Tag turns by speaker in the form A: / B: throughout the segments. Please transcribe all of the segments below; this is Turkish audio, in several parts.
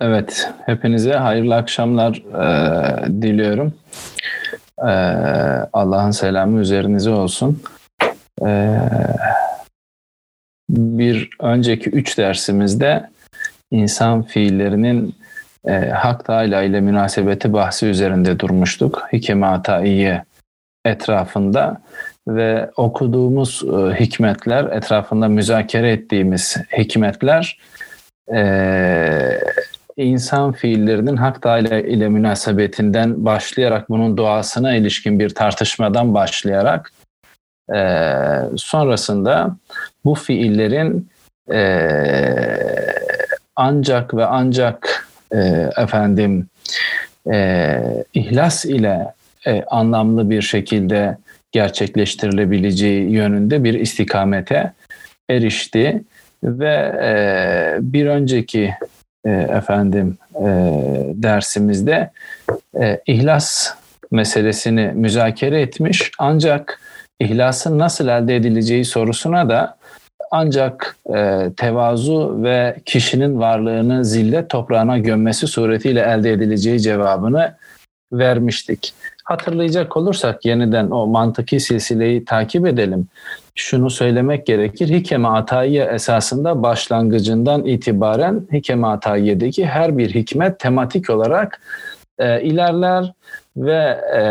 A: Evet, hepinize hayırlı akşamlar e, diliyorum. E, Allah'ın selamı üzerinize olsun. E, bir önceki üç dersimizde insan fiillerinin e, Hak Teala ile münasebeti bahsi üzerinde durmuştuk. Hikeme Ataiye etrafında ve okuduğumuz e, hikmetler, etrafında müzakere ettiğimiz hikmetler e, insan fiillerinin Hak Teala ile münasebetinden başlayarak bunun doğasına ilişkin bir tartışmadan başlayarak e, sonrasında bu fiillerin e, ancak ve ancak e, efendim e, ihlas ile e, anlamlı bir şekilde gerçekleştirilebileceği yönünde bir istikamete erişti ve e, bir önceki e, efendim e, dersimizde e, ihlas meselesini müzakere etmiş ancak ihlasın nasıl elde edileceği sorusuna da ancak e, tevazu ve kişinin varlığını zillet toprağına gömmesi suretiyle elde edileceği cevabını vermiştik. Hatırlayacak olursak yeniden o mantıki silsileyi takip edelim. Şunu söylemek gerekir. Hikeme Atayiye esasında başlangıcından itibaren Hikeme Atayiye'deki her bir hikmet tematik olarak e, ilerler ve e,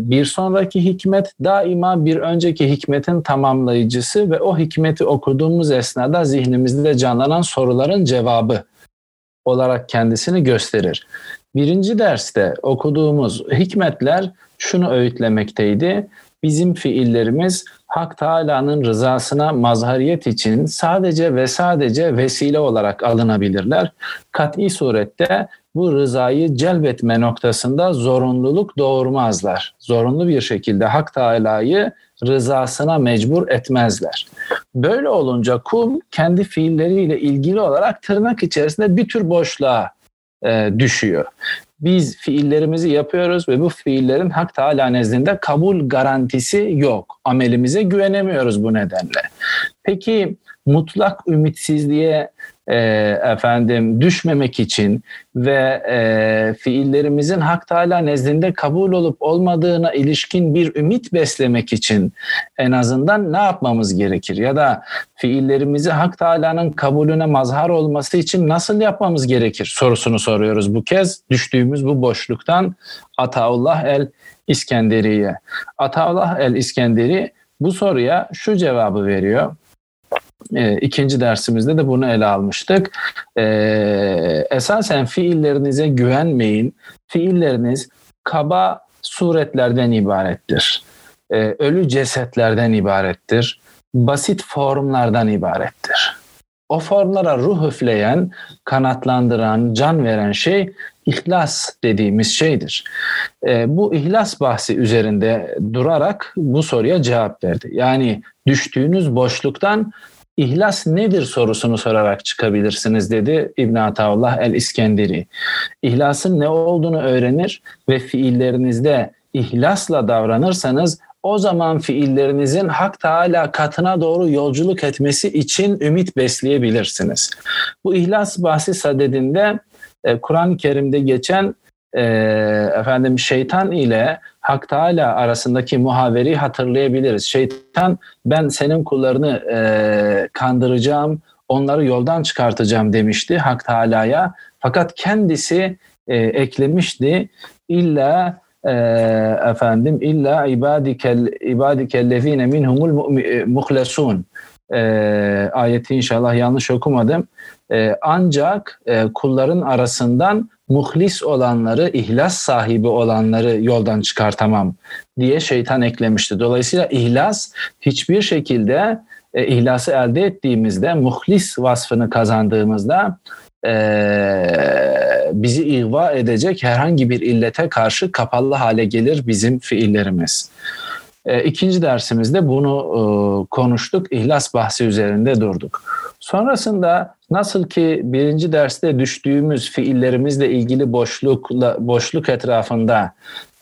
A: bir sonraki hikmet daima bir önceki hikmetin tamamlayıcısı ve o hikmeti okuduğumuz esnada zihnimizde canlanan soruların cevabı olarak kendisini gösterir. Birinci derste okuduğumuz hikmetler şunu öğütlemekteydi. Bizim fiillerimiz Hak Teala'nın rızasına mazhariyet için sadece ve sadece vesile olarak alınabilirler. Kat'i surette bu rızayı celbetme noktasında zorunluluk doğurmazlar. Zorunlu bir şekilde Hak Teala'yı rızasına mecbur etmezler. Böyle olunca kul kendi fiilleriyle ilgili olarak tırnak içerisinde bir tür boşluğa e, düşüyor. Biz fiillerimizi yapıyoruz ve bu fiillerin Hak Teala nezdinde kabul garantisi yok. Amelimize güvenemiyoruz bu nedenle. Peki mutlak ümitsizliğe e, efendim düşmemek için ve e, fiillerimizin Hak Teala nezdinde kabul olup olmadığına ilişkin bir ümit beslemek için en azından ne yapmamız gerekir? Ya da fiillerimizi Hak Teala'nın kabulüne mazhar olması için nasıl yapmamız gerekir sorusunu soruyoruz bu kez. Düştüğümüz bu boşluktan Ataullah el İskenderiye. Ataullah el İskenderi bu soruya şu cevabı veriyor e, ikinci dersimizde de bunu ele almıştık. E, esasen fiillerinize güvenmeyin. Fiilleriniz kaba suretlerden ibarettir. E, ölü cesetlerden ibarettir. Basit formlardan ibarettir. O formlara ruh üfleyen, kanatlandıran, can veren şey ihlas dediğimiz şeydir. E, bu ihlas bahsi üzerinde durarak bu soruya cevap verdi. Yani düştüğünüz boşluktan İhlas nedir sorusunu sorarak çıkabilirsiniz dedi İbn Ataullah el-İskenderi. İhlasın ne olduğunu öğrenir ve fiillerinizde ihlasla davranırsanız o zaman fiillerinizin Hak Teala katına doğru yolculuk etmesi için ümit besleyebilirsiniz. Bu ihlas bahsi sadedinde e, Kur'an-ı Kerim'de geçen e, efendim şeytan ile Hak Teala arasındaki muhaveri hatırlayabiliriz. Şeytan ben senin kullarını e, kandıracağım, onları yoldan çıkartacağım demişti Hak Teala'ya. Fakat kendisi e, eklemişti illa e, efendim illa ibadikel ibadikellezine minhumul e, muhlesun e, ayeti inşallah yanlış okumadım. E, ancak e, kulların arasından muhlis olanları, ihlas sahibi olanları yoldan çıkartamam diye şeytan eklemişti. Dolayısıyla ihlas hiçbir şekilde e, ihlası elde ettiğimizde, muhlis vasfını kazandığımızda e, bizi ihva edecek herhangi bir illete karşı kapalı hale gelir bizim fiillerimiz. E, ikinci dersimizde bunu e, konuştuk, ihlas bahsi üzerinde durduk. Sonrasında nasıl ki birinci derste düştüğümüz fiillerimizle ilgili boşlukla boşluk etrafında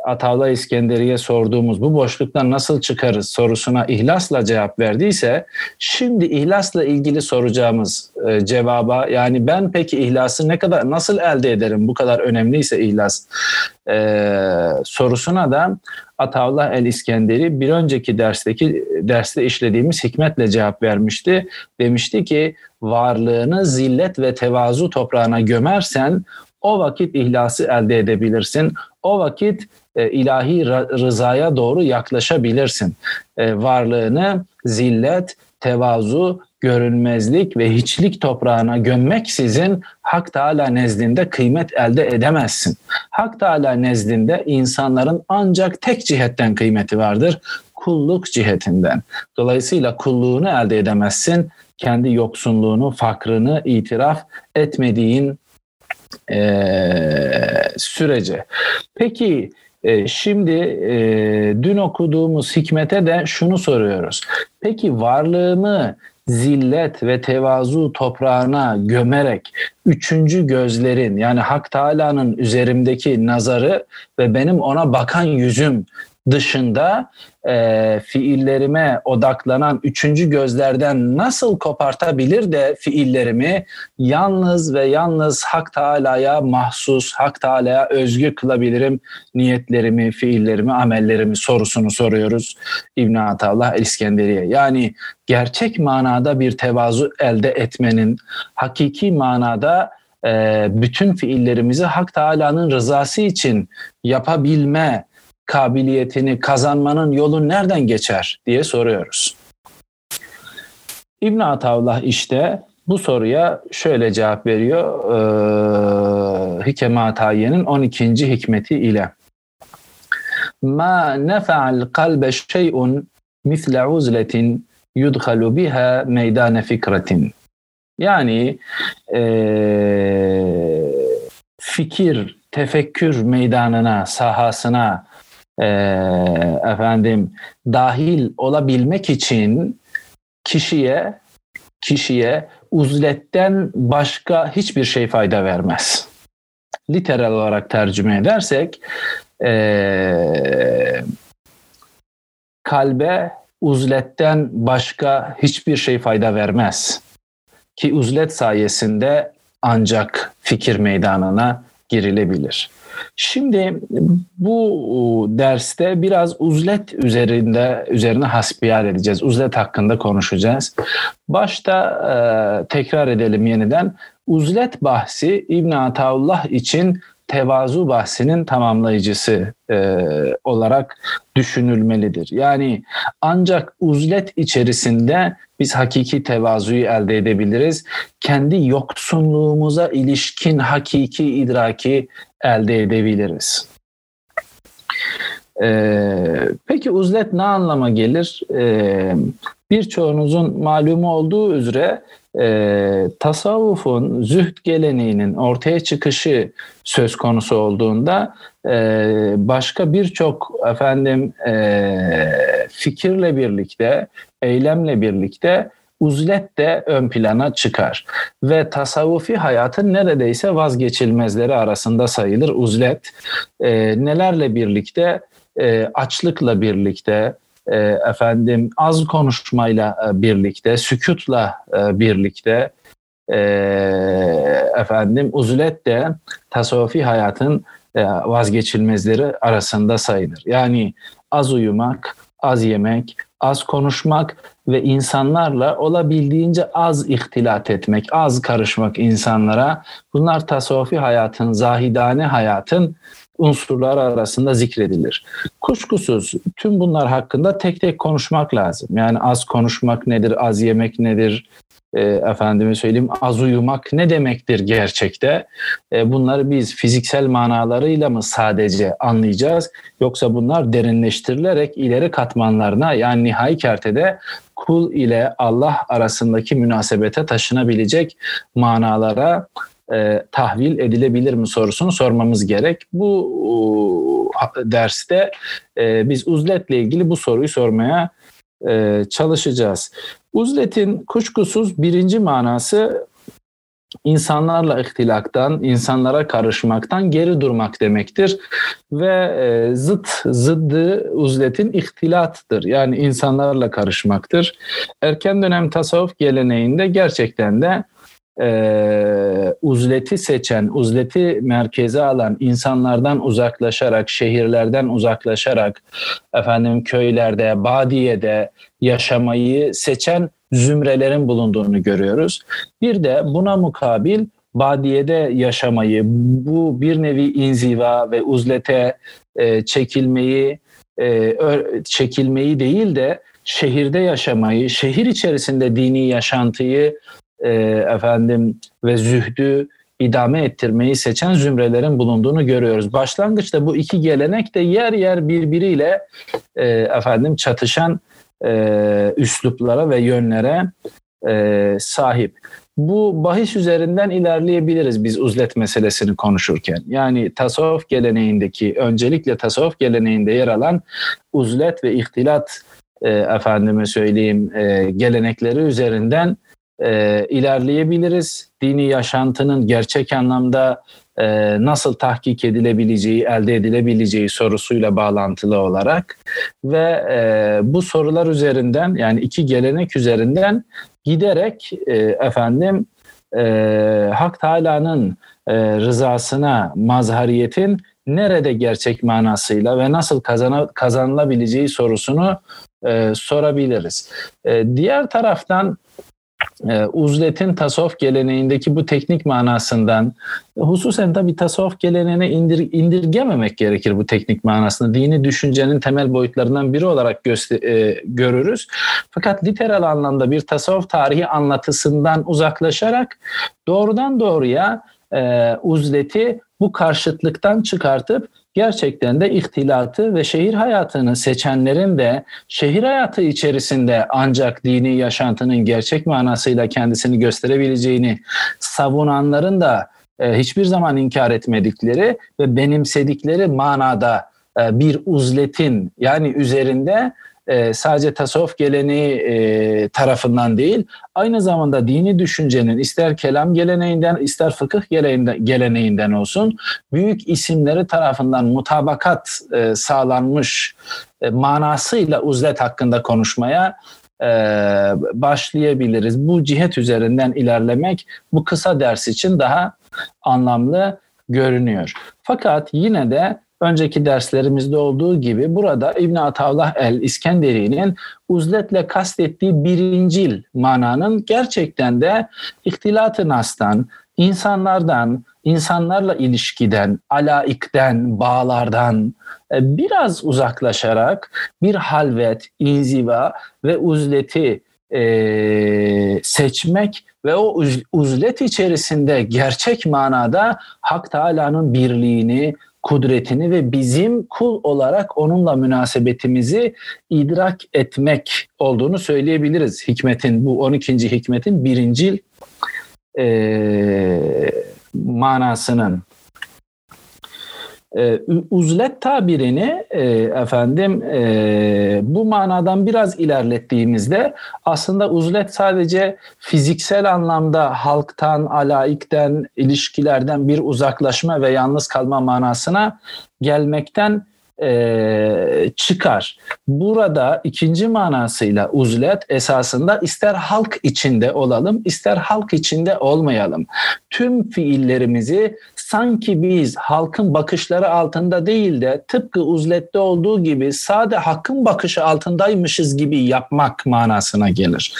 A: Atavla İskenderi'ye sorduğumuz bu boşluktan nasıl çıkarız sorusuna ihlasla cevap verdiyse şimdi ihlasla ilgili soracağımız e, cevaba yani ben peki ihlası ne kadar nasıl elde ederim bu kadar önemliyse ihlas e, sorusuna da Atavla el İskenderi bir önceki dersteki derste işlediğimiz hikmetle cevap vermişti. Demişti ki varlığını zillet ve tevazu toprağına gömersen o vakit ihlası elde edebilirsin. O vakit e, ilahi rızaya doğru yaklaşabilirsin. E, varlığını zillet, tevazu, görünmezlik ve hiçlik toprağına gömmek sizin Hak Teala nezdinde kıymet elde edemezsin. Hak Teala nezdinde insanların ancak tek cihetten kıymeti vardır. Kulluk cihetinden. Dolayısıyla kulluğunu elde edemezsin. Kendi yoksunluğunu, fakrını itiraf etmediğin e, sürece. Peki e, şimdi e, dün okuduğumuz hikmete de şunu soruyoruz. Peki varlığımı zillet ve tevazu toprağına gömerek üçüncü gözlerin yani Hak Teala'nın üzerimdeki nazarı ve benim ona bakan yüzüm dışında e, fiillerime odaklanan üçüncü gözlerden nasıl kopartabilir de fiillerimi yalnız ve yalnız Hak Teala'ya mahsus, Hak Teala'ya özgü kılabilirim niyetlerimi, fiillerimi, amellerimi sorusunu soruyoruz İbn Atallah İskenderiye. Yani gerçek manada bir tevazu elde etmenin, hakiki manada e, bütün fiillerimizi Hak Teala'nın rızası için yapabilme kabiliyetini kazanmanın yolu nereden geçer diye soruyoruz. İbn Atavlah işte bu soruya şöyle cevap veriyor e, Hikeme Atayiye'nin 12. hikmeti ile. Ma nefa'al kalbe şey'un misle uzletin yudhalu biha meydane fikretin. Yani e, fikir, tefekkür meydanına, sahasına e, efendim dahil olabilmek için kişiye kişiye uzletten başka hiçbir şey fayda vermez. Literal olarak tercüme edersek e, kalbe uzletten başka hiçbir şey fayda vermez. Ki uzlet sayesinde ancak fikir meydanına girilebilir. Şimdi bu derste biraz uzlet üzerinde üzerine hasbihal edeceğiz. Uzlet hakkında konuşacağız. Başta e, tekrar edelim yeniden. Uzlet bahsi İbn Ataullah için tevazu bahsinin tamamlayıcısı e, olarak düşünülmelidir. Yani ancak uzlet içerisinde biz hakiki tevazuyu elde edebiliriz. Kendi yoksunluğumuza ilişkin hakiki idraki elde edebiliriz. Ee, peki uzlet ne anlama gelir? Ee, birçoğunuzun malumu olduğu üzere e, tasavvufun zühd geleneğinin ortaya çıkışı söz konusu olduğunda e, başka birçok efendim e, fikirle birlikte, eylemle birlikte uzlet de ön plana çıkar. Ve tasavvufi hayatın neredeyse vazgeçilmezleri arasında sayılır uzlet. E, nelerle birlikte? E, açlıkla birlikte, e, efendim az konuşmayla e, birlikte, sükutla e, birlikte, e, efendim uzlet de tasavvufi hayatın e, vazgeçilmezleri arasında sayılır. Yani az uyumak, az yemek, az konuşmak ve insanlarla olabildiğince az ihtilat etmek, az karışmak insanlara. Bunlar tasavvufi hayatın, zahidane hayatın unsurlar arasında zikredilir. Kuşkusuz tüm bunlar hakkında tek tek konuşmak lazım. Yani az konuşmak nedir, az yemek nedir, e, efendime söyleyeyim az uyumak ne demektir gerçekte? E, bunları biz fiziksel manalarıyla mı sadece anlayacağız yoksa bunlar derinleştirilerek ileri katmanlarına yani nihai kertede kul ile Allah arasındaki münasebete taşınabilecek manalara e, tahvil edilebilir mi sorusunu sormamız gerek. Bu e, derste e, biz uzletle ilgili bu soruyu sormaya e, çalışacağız. Uzletin kuşkusuz birinci manası insanlarla ihtilaktan, insanlara karışmaktan geri durmak demektir. Ve e, zıt, zıddı uzletin ihtilattır. Yani insanlarla karışmaktır. Erken dönem tasavvuf geleneğinde gerçekten de e, uzleti seçen, uzleti merkeze alan insanlardan uzaklaşarak, şehirlerden uzaklaşarak, efendim köylerde, badiyede yaşamayı seçen zümrelerin bulunduğunu görüyoruz. Bir de buna mukabil badiyede yaşamayı, bu bir nevi inziva ve uzlete e, çekilmeyi, e, çekilmeyi değil de şehirde yaşamayı, şehir içerisinde dini yaşantıyı e, efendim ve zühdü idame ettirmeyi seçen zümrelerin bulunduğunu görüyoruz. Başlangıçta bu iki gelenek de yer yer birbiriyle e, efendim çatışan e, üsluplara ve yönlere e, sahip. Bu bahis üzerinden ilerleyebiliriz biz uzlet meselesini konuşurken. Yani tasavvuf geleneğindeki, öncelikle tasavvuf geleneğinde yer alan uzlet ve ihtilat e, efendime söyleyeyim e, gelenekleri üzerinden e, ilerleyebiliriz. Dini yaşantının gerçek anlamda e, nasıl tahkik edilebileceği, elde edilebileceği sorusuyla bağlantılı olarak ve e, bu sorular üzerinden yani iki gelenek üzerinden giderek e, efendim e, Hak Teala'nın e, rızasına mazhariyetin nerede gerçek manasıyla ve nasıl kazana, kazanılabileceği sorusunu e, sorabiliriz. E, diğer taraftan e, uzletin tasavvuf geleneğindeki bu teknik manasından hususen tabi tasavvuf geleneğine indir, indirgememek gerekir bu teknik manasını. Dini düşüncenin temel boyutlarından biri olarak göster, e, görürüz. Fakat literal anlamda bir tasavvuf tarihi anlatısından uzaklaşarak doğrudan doğruya e, uzleti bu karşıtlıktan çıkartıp gerçekten de ihtilatı ve şehir hayatını seçenlerin de şehir hayatı içerisinde ancak dini yaşantının gerçek manasıyla kendisini gösterebileceğini savunanların da e, hiçbir zaman inkar etmedikleri ve benimsedikleri manada e, bir uzletin yani üzerinde e, sadece tasavvuf geleneği e, tarafından değil, aynı zamanda dini düşüncenin ister kelam geleneğinden ister fıkıh geleneğinden, olsun büyük isimleri tarafından mutabakat e, sağlanmış manasıyla uzlet hakkında konuşmaya başlayabiliriz. Bu cihet üzerinden ilerlemek bu kısa ders için daha anlamlı görünüyor. Fakat yine de önceki derslerimizde olduğu gibi burada İbn Atavlah el İskenderi'nin uzletle kastettiği birincil mananın gerçekten de ihtilat-ı nastan, insanlardan, insanlarla ilişkiden, alaikten, bağlardan e, biraz uzaklaşarak bir halvet, inziva ve uzleti e, seçmek ve o uzlet içerisinde gerçek manada Hak Teala'nın birliğini, kudretini ve bizim kul olarak onunla münasebetimizi idrak etmek olduğunu söyleyebiliriz. Hikmetin bu 12. hikmetin birincil e, manasının. E, uzlet tabirini e, efendim e, bu manadan biraz ilerlettiğimizde aslında uzlet sadece fiziksel anlamda halktan, alaikten, ilişkilerden bir uzaklaşma ve yalnız kalma manasına gelmekten e, çıkar. Burada ikinci manasıyla uzlet esasında ister halk içinde olalım ister halk içinde olmayalım. Tüm fiillerimizi sanki biz halkın bakışları altında değil de tıpkı uzlette olduğu gibi sade hakkın bakışı altındaymışız gibi yapmak manasına gelir.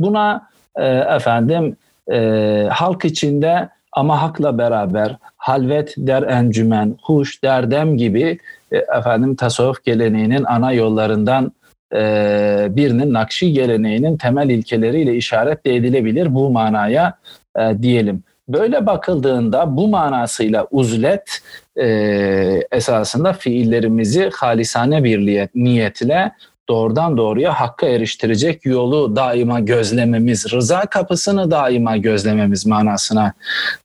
A: Buna e, efendim e, halk içinde ama hakla beraber halvet der encümen, huş derdem gibi e, efendim tasavvuf geleneğinin ana yollarından e, birinin Nakşi geleneğinin temel ilkeleriyle işaret de edilebilir bu manaya e, diyelim. Böyle bakıldığında bu manasıyla uzlet e, esasında fiillerimizi halisane bir niyetle doğrudan doğruya hakka eriştirecek yolu daima gözlememiz, rıza kapısını daima gözlememiz manasına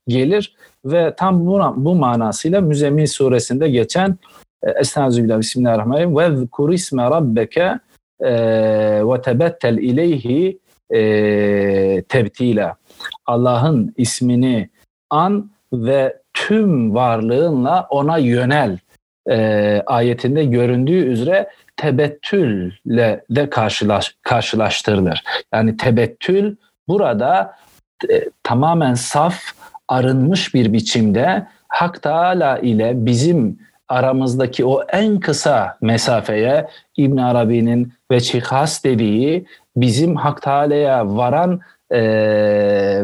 A: gelir. Ve tam bu, bu manasıyla Müzemmil suresinde geçen Estağfirullah, Bismillahirrahmanirrahim. Ve zkur isme rabbeke ve tebettel ileyhi e, tebtila. Allah'ın ismini an ve tüm varlığınla ona yönel e, ayetinde göründüğü üzere tebettülle de karşılaş, karşılaştırılır. Yani tebettül burada e, tamamen saf, arınmış bir biçimde Hak Teala ile bizim aramızdaki o en kısa mesafeye İbn Arabi'nin ve Çikhas dediği bizim Hak Teala'ya varan e,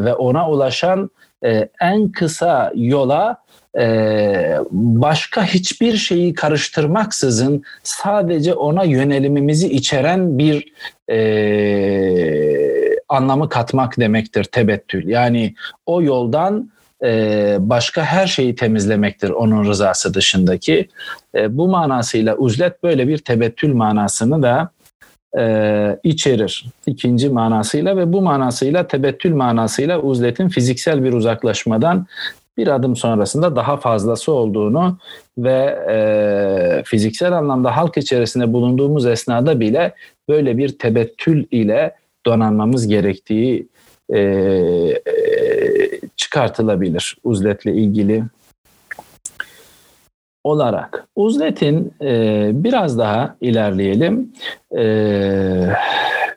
A: ve ona ulaşan e, en kısa yola e, başka hiçbir şeyi karıştırmaksızın sadece ona yönelimimizi içeren bir e, anlamı katmak demektir tebettül. Yani o yoldan e, başka her şeyi temizlemektir onun rızası dışındaki. E, bu manasıyla uzlet böyle bir tebettül manasını da e, içerir. İkinci manasıyla ve bu manasıyla tebettül manasıyla uzletin fiziksel bir uzaklaşmadan bir adım sonrasında daha fazlası olduğunu ve e, fiziksel anlamda halk içerisinde bulunduğumuz esnada bile böyle bir tebettül ile donanmamız gerektiği e, e, çıkartılabilir uzletle ilgili olarak. Uzlet'in e, biraz daha ilerleyelim. E,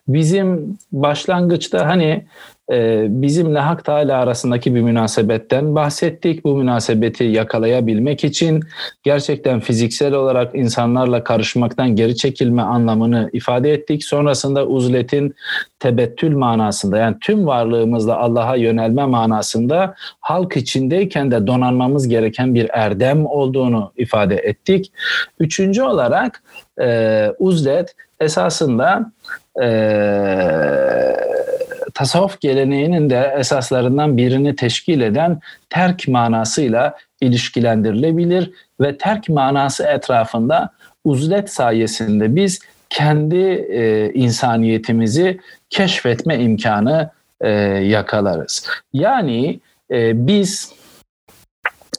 A: bizim başlangıçta hani bizimle Hak Teala arasındaki bir münasebetten bahsettik. Bu münasebeti yakalayabilmek için gerçekten fiziksel olarak insanlarla karışmaktan geri çekilme anlamını ifade ettik. Sonrasında uzletin tebettül manasında yani tüm varlığımızla Allah'a yönelme manasında halk içindeyken de donanmamız gereken bir erdem olduğunu ifade ettik. Üçüncü olarak e, uzlet esasında e, tasavvuf geleneğinin de esaslarından birini teşkil eden terk manasıyla ilişkilendirilebilir ve terk manası etrafında uzlet sayesinde biz kendi e, insaniyetimizi keşfetme imkanı e, yakalarız. Yani e, biz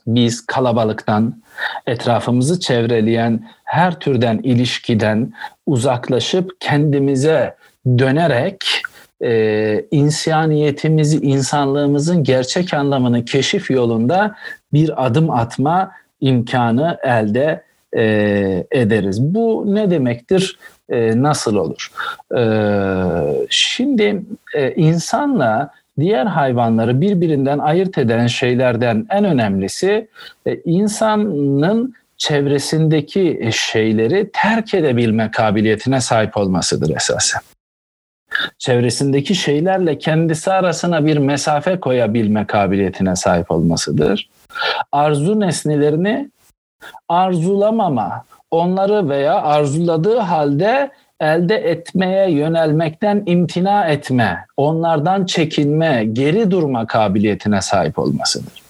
A: biz kalabalıktan, etrafımızı çevreleyen her türden ilişkiden uzaklaşıp kendimize dönerek e, insaniyetimizi, insanlığımızın gerçek anlamını keşif yolunda bir adım atma imkanı elde e, ederiz. Bu ne demektir? E, nasıl olur? E, şimdi e, insanla diğer hayvanları birbirinden ayırt eden şeylerden en önemlisi e, insanın çevresindeki şeyleri terk edebilme kabiliyetine sahip olmasıdır esasen çevresindeki şeylerle kendisi arasına bir mesafe koyabilme kabiliyetine sahip olmasıdır. Arzu nesnelerini arzulamama, onları veya arzuladığı halde elde etmeye yönelmekten imtina etme, onlardan çekinme, geri durma kabiliyetine sahip olmasıdır.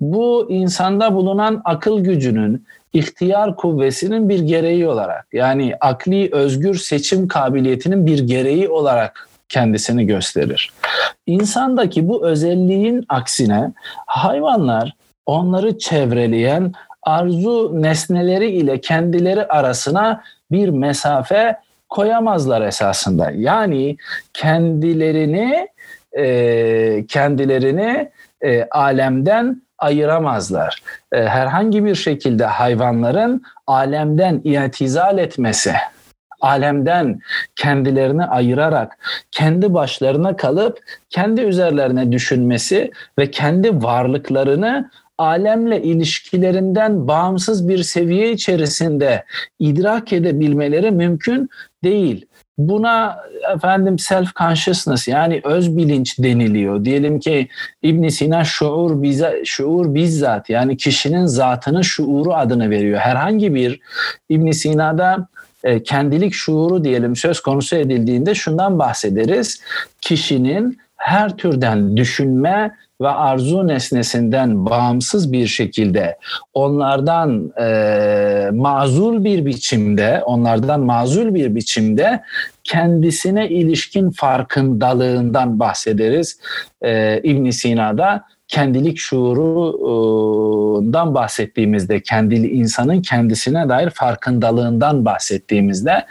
A: Bu insanda bulunan akıl gücünün ihtiyar kuvvesinin bir gereği olarak yani akli özgür seçim kabiliyetinin bir gereği olarak kendisini gösterir. İnsandaki bu özelliğin aksine hayvanlar onları çevreleyen arzu nesneleri ile kendileri arasına bir mesafe koyamazlar esasında. Yani kendilerini e, kendilerini e, alemden ayıramazlar. E, herhangi bir şekilde hayvanların alemden itizal etmesi, alemden kendilerini ayırarak kendi başlarına kalıp kendi üzerlerine düşünmesi ve kendi varlıklarını alemle ilişkilerinden bağımsız bir seviye içerisinde idrak edebilmeleri mümkün değil. Buna efendim self consciousness yani öz bilinç deniliyor. Diyelim ki İbn Sina şuur bize şuur bizzat yani kişinin zatının şuuru adını veriyor. Herhangi bir İbn Sina'da e, kendilik şuuru diyelim söz konusu edildiğinde şundan bahsederiz. Kişinin her türden düşünme ve arzu nesnesinden bağımsız bir şekilde onlardan e, mazul bir biçimde, onlardan mazul bir biçimde kendisine ilişkin farkındalığından bahsederiz e, ibn Sina'da kendilik şuurundan bahsettiğimizde, kendili insanın kendisine dair farkındalığından bahsettiğimizde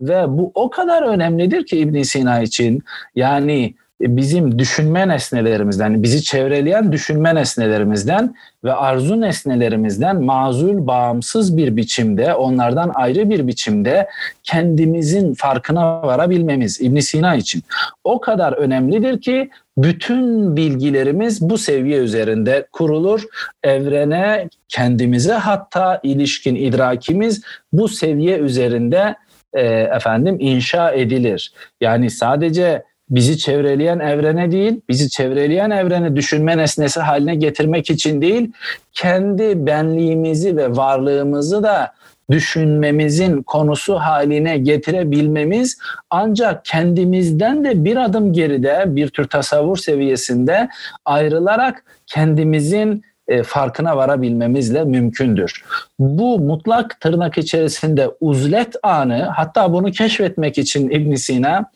A: ve bu o kadar önemlidir ki İbn Sina için. Yani bizim düşünme nesnelerimizden, bizi çevreleyen düşünme nesnelerimizden ve arzu nesnelerimizden mazul, bağımsız bir biçimde, onlardan ayrı bir biçimde kendimizin farkına varabilmemiz İbn Sina için o kadar önemlidir ki bütün bilgilerimiz bu seviye üzerinde kurulur. Evrene, kendimize hatta ilişkin idrakimiz bu seviye üzerinde e, efendim inşa edilir. Yani sadece bizi çevreleyen evrene değil, bizi çevreleyen evreni düşünme nesnesi haline getirmek için değil, kendi benliğimizi ve varlığımızı da düşünmemizin konusu haline getirebilmemiz ancak kendimizden de bir adım geride bir tür tasavvur seviyesinde ayrılarak kendimizin e, farkına varabilmemizle mümkündür. Bu mutlak tırnak içerisinde uzlet anı hatta bunu keşfetmek için İbn Sina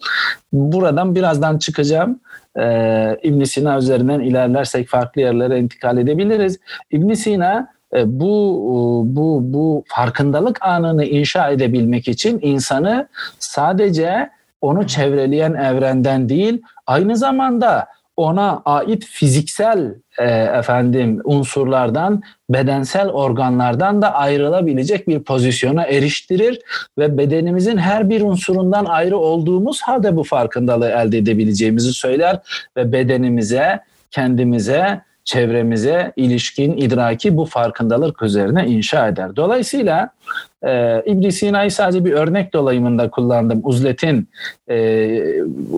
A: buradan birazdan çıkacağım. Ee, ibn Sina üzerinden ilerlersek farklı yerlere intikal edebiliriz. İbn Sina e, bu bu bu farkındalık anını inşa edebilmek için insanı sadece onu çevreleyen evrenden değil aynı zamanda ona ait fiziksel e, efendim unsurlardan, bedensel organlardan da ayrılabilecek bir pozisyona eriştirir ve bedenimizin her bir unsurundan ayrı olduğumuz halde bu farkındalığı elde edebileceğimizi söyler ve bedenimize, kendimize, çevremize ilişkin idraki bu farkındalık üzerine inşa eder. Dolayısıyla e, ibn Sina'yı sadece bir örnek dolayımında kullandım. Uzlet'in e,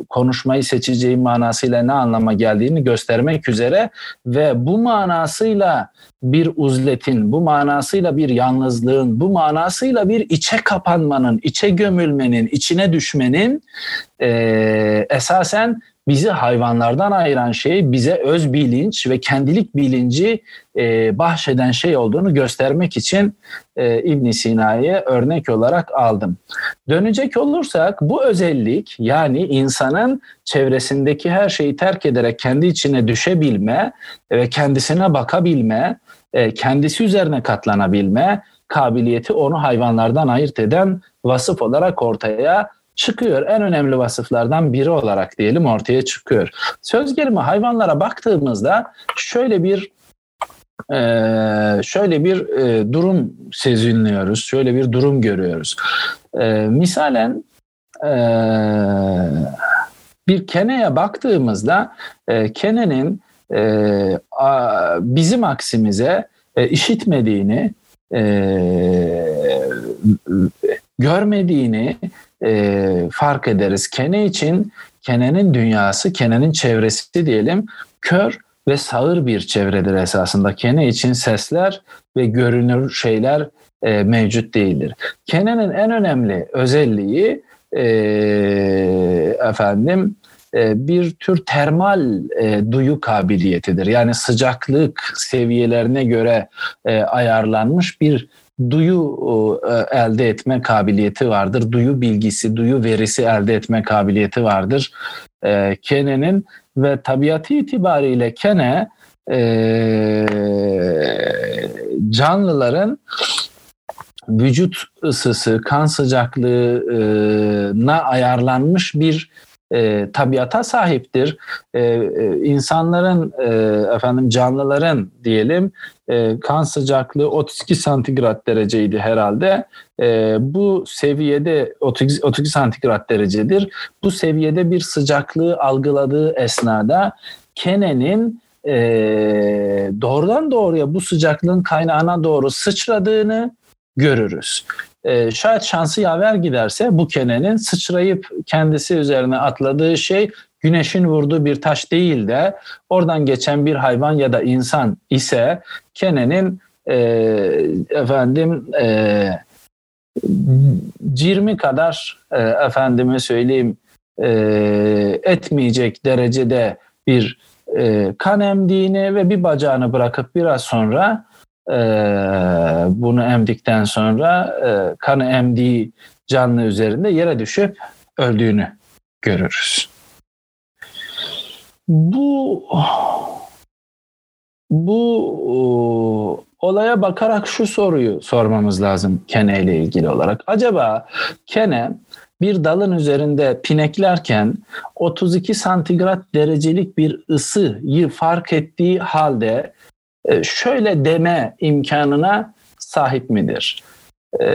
A: konuşmayı seçeceği manasıyla ne anlama geldiğini göstermek üzere ve bu manasıyla bir uzletin, bu manasıyla bir yalnızlığın, bu manasıyla bir içe kapanmanın, içe gömülmenin, içine düşmenin e, esasen bizi hayvanlardan ayıran şey bize öz bilinç ve kendilik bilinci e, bahşeden şey olduğunu göstermek için e, ibn Sina'yı örnek olarak aldım. Dönecek olursak bu özellik yani insanın çevresindeki her şeyi terk ederek kendi içine düşebilme ve kendisine bakabilme, e, kendisi üzerine katlanabilme kabiliyeti onu hayvanlardan ayırt eden vasıf olarak ortaya çıkıyor. En önemli vasıflardan biri olarak diyelim ortaya çıkıyor. Söz gelimi hayvanlara baktığımızda şöyle bir e, şöyle bir e, durum sezinliyoruz. Şöyle bir durum görüyoruz. E, misalen bir keneye baktığımızda kenenin bizim aksimize işitmediğini, görmediğini e, fark ederiz. Kene için Kene'nin dünyası, Kene'nin çevresi diyelim kör ve sağır bir çevredir esasında. Kene için sesler ve görünür şeyler e, mevcut değildir. Kene'nin en önemli özelliği e, efendim e, bir tür termal e, duyu kabiliyetidir. Yani sıcaklık seviyelerine göre e, ayarlanmış bir duyu e, elde etme kabiliyeti vardır. Duyu bilgisi, duyu verisi elde etme kabiliyeti vardır. E, Kene'nin ve tabiatı itibariyle Kene e, canlıların vücut ısısı, kan sıcaklığına ayarlanmış bir e, tabiata sahiptir. E, e, insanların e, efendim canlıların diyelim e, kan sıcaklığı 32 santigrat dereceydi herhalde. E, bu seviyede 32, 32 santigrat derecedir. Bu seviyede bir sıcaklığı algıladığı esnada Kene'nin e, doğrudan doğruya bu sıcaklığın kaynağına doğru sıçradığını görürüz. E, şayet şansı yaver giderse bu kenenin sıçrayıp kendisi üzerine atladığı şey güneşin vurduğu bir taş değil de oradan geçen bir hayvan ya da insan ise kenenin e, efendim e, cirmi kadar e, efendime söyleyeyim e, etmeyecek derecede bir e, kan emdiğini ve bir bacağını bırakıp biraz sonra e, bunu emdikten sonra e, kanı emdiği canlı üzerinde yere düşüp öldüğünü görürüz. Bu bu olaya bakarak şu soruyu sormamız lazım kene ile ilgili olarak. Acaba kene bir dalın üzerinde pineklerken 32 santigrat derecelik bir ısıyı fark ettiği halde e, şöyle deme imkanına sahip midir? E,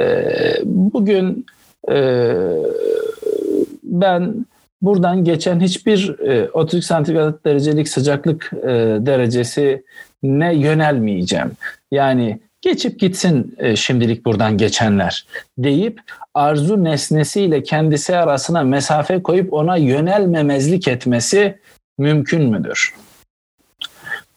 A: bugün e, ben buradan geçen hiçbir 32 santigrat derecelik sıcaklık derecesi ne yönelmeyeceğim. Yani geçip gitsin e, şimdilik buradan geçenler deyip arzu nesnesiyle kendisi arasına mesafe koyup ona yönelmemezlik etmesi mümkün müdür?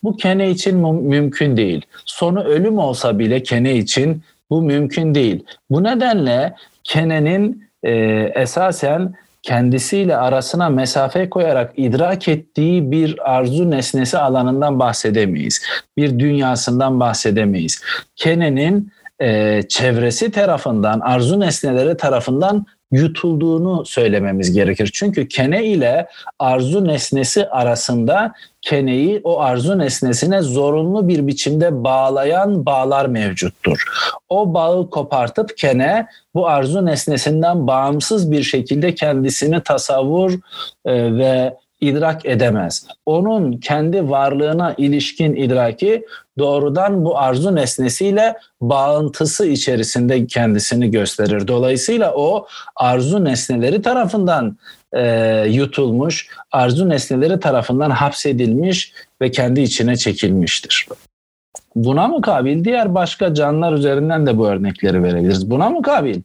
A: Bu kene için mümkün değil. Sonu ölüm olsa bile kene için bu mümkün değil. Bu nedenle kenenin e, esasen kendisiyle arasına mesafe koyarak idrak ettiği bir arzu nesnesi alanından bahsedemeyiz. Bir dünyasından bahsedemeyiz. Kenne'nin e, çevresi tarafından, arzu nesneleri tarafından yutulduğunu söylememiz gerekir. Çünkü kene ile arzu nesnesi arasında keneyi o arzu nesnesine zorunlu bir biçimde bağlayan bağlar mevcuttur. O bağı kopartıp kene bu arzu nesnesinden bağımsız bir şekilde kendisini tasavvur e, ve idrak edemez. Onun kendi varlığına ilişkin idraki doğrudan bu arzu nesnesiyle bağıntısı içerisinde kendisini gösterir. Dolayısıyla o arzu nesneleri tarafından e, yutulmuş, arzu nesneleri tarafından hapsedilmiş ve kendi içine çekilmiştir. Buna mukabil diğer başka canlılar üzerinden de bu örnekleri verebiliriz. Buna mukabil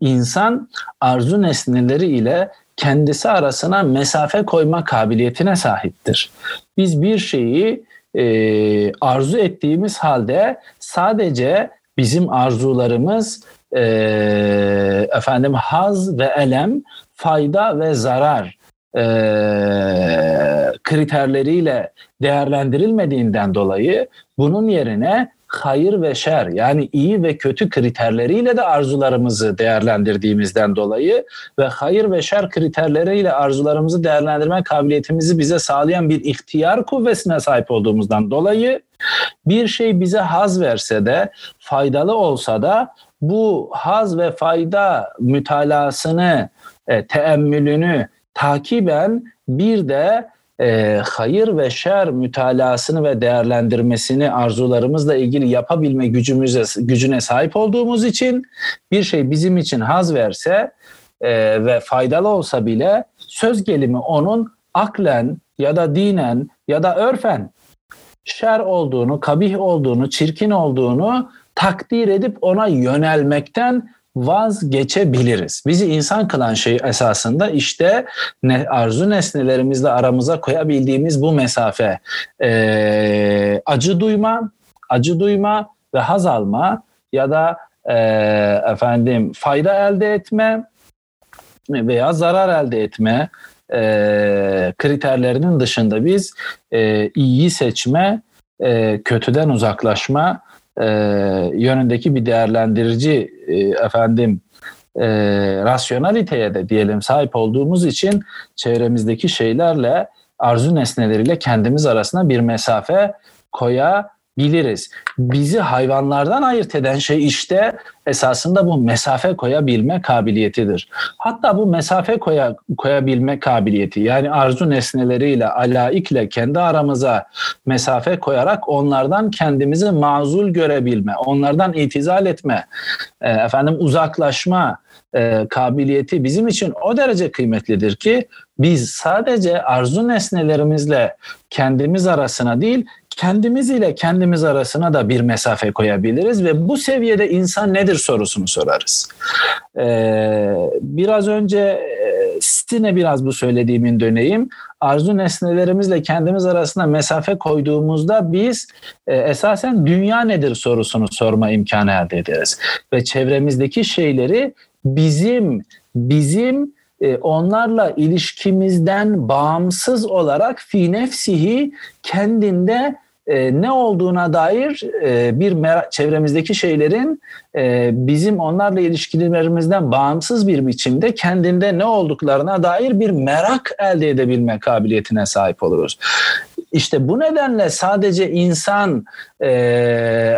A: insan arzu nesneleri ile kendisi arasına mesafe koyma kabiliyetine sahiptir. Biz bir şeyi e, arzu ettiğimiz halde sadece bizim arzularımız e, efendim haz ve elem, fayda ve zarar e, kriterleriyle değerlendirilmediğinden dolayı bunun yerine hayır ve şer yani iyi ve kötü kriterleriyle de arzularımızı değerlendirdiğimizden dolayı ve hayır ve şer kriterleriyle arzularımızı değerlendirme kabiliyetimizi bize sağlayan bir ihtiyar kuvvetine sahip olduğumuzdan dolayı bir şey bize haz verse de faydalı olsa da bu haz ve fayda mütalasını, e, teemmülünü takiben bir de e, hayır ve şer mütalasını ve değerlendirmesini arzularımızla ilgili yapabilme gücümüze gücüne sahip olduğumuz için bir şey bizim için haz verse e, ve faydalı olsa bile söz gelimi onun aklen ya da dinen ya da örfen şer olduğunu, kabih olduğunu, çirkin olduğunu takdir edip ona yönelmekten vazgeçebiliriz. Bizi insan kılan şey esasında işte ne, arzu nesnelerimizle aramıza koyabildiğimiz bu mesafe. Ee, acı duyma, acı duyma ve haz alma ya da e, efendim fayda elde etme veya zarar elde etme e, kriterlerinin dışında biz e, iyiyi seçme, e, kötüden uzaklaşma e, yönündeki bir değerlendirici e, efendim e, rasyonaliteye de diyelim sahip olduğumuz için çevremizdeki şeylerle arzu nesneleriyle kendimiz arasında bir mesafe koya biliriz. Bizi hayvanlardan ayırt eden şey işte esasında bu mesafe koyabilme kabiliyetidir. Hatta bu mesafe koya, koyabilme kabiliyeti yani arzu nesneleriyle, alaikle kendi aramıza mesafe koyarak onlardan kendimizi mazul görebilme, onlardan itizal etme, e, efendim uzaklaşma e, kabiliyeti bizim için o derece kıymetlidir ki biz sadece arzu nesnelerimizle kendimiz arasına değil kendimiz ile kendimiz arasına da bir mesafe koyabiliriz ve bu seviyede insan nedir sorusunu sorarız. Ee, biraz önce e, Stin'e biraz bu söylediğimin döneyim. Arzu nesnelerimizle kendimiz arasında mesafe koyduğumuzda biz e, esasen dünya nedir sorusunu sorma imkanı elde ederiz. Ve çevremizdeki şeyleri bizim bizim e, onlarla ilişkimizden bağımsız olarak fi nefsihi kendinde e, ne olduğuna dair e, bir merak, çevremizdeki şeylerin e, bizim onlarla ilişkilerimizden bağımsız bir biçimde kendinde ne olduklarına dair bir merak elde edebilme kabiliyetine sahip oluruz. İşte bu nedenle sadece insan e,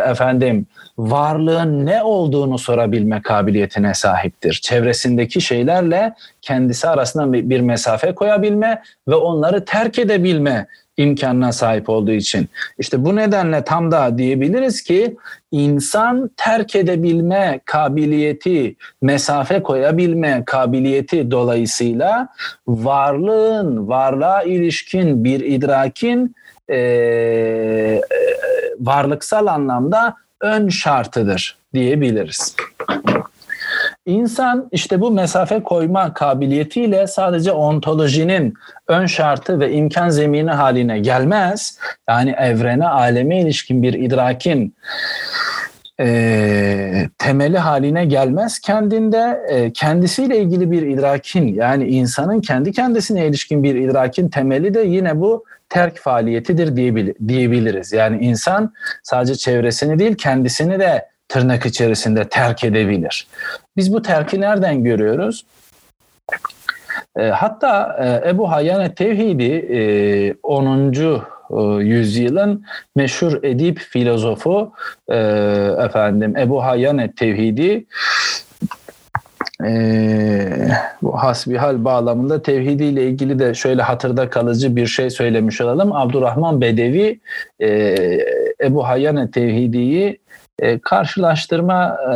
A: efendim varlığın ne olduğunu sorabilme kabiliyetine sahiptir. Çevresindeki şeylerle kendisi arasında bir mesafe koyabilme ve onları terk edebilme imkanına sahip olduğu için. İşte bu nedenle tam da diyebiliriz ki insan terk edebilme kabiliyeti, mesafe koyabilme kabiliyeti dolayısıyla varlığın, varlığa ilişkin bir idrakin e, varlıksal anlamda ön şartıdır diyebiliriz. İnsan işte bu mesafe koyma kabiliyetiyle sadece ontolojinin ön şartı ve imkan zemini haline gelmez. Yani evrene, aleme ilişkin bir idrakin e, temeli haline gelmez kendinde e, kendisiyle ilgili bir idrakin yani insanın kendi kendisine ilişkin bir idrakin temeli de yine bu terk faaliyetidir diyebiliriz. Yani insan sadece çevresini değil kendisini de tırnak içerisinde terk edebilir. Biz bu terki nereden görüyoruz? E, hatta e, Ebu Hayyan Tevhidi e, 10. E, yüzyılın meşhur edip filozofu efendim Ebu Hayyan Tevhidi e, bu hasbihal bağlamında tevhidiyle ilgili de şöyle hatırda kalıcı bir şey söylemiş olalım. Abdurrahman Bedevi e, Ebu Hayyan Tevhidi'yi e, karşılaştırma e,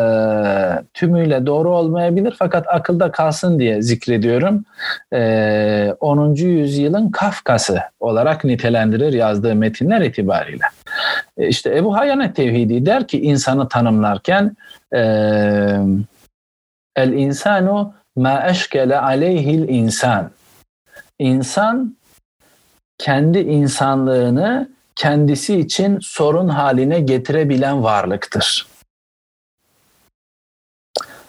A: tümüyle doğru olmayabilir fakat akılda kalsın diye zikrediyorum. E, 10. yüzyılın Kafkası olarak nitelendirir yazdığı metinler itibariyle. E, işte Ebu Hayyan Tevhidi der ki insanı tanımlarken e, el insanu ma eşkele aleyhil insan. İnsan kendi insanlığını kendisi için sorun haline getirebilen varlıktır.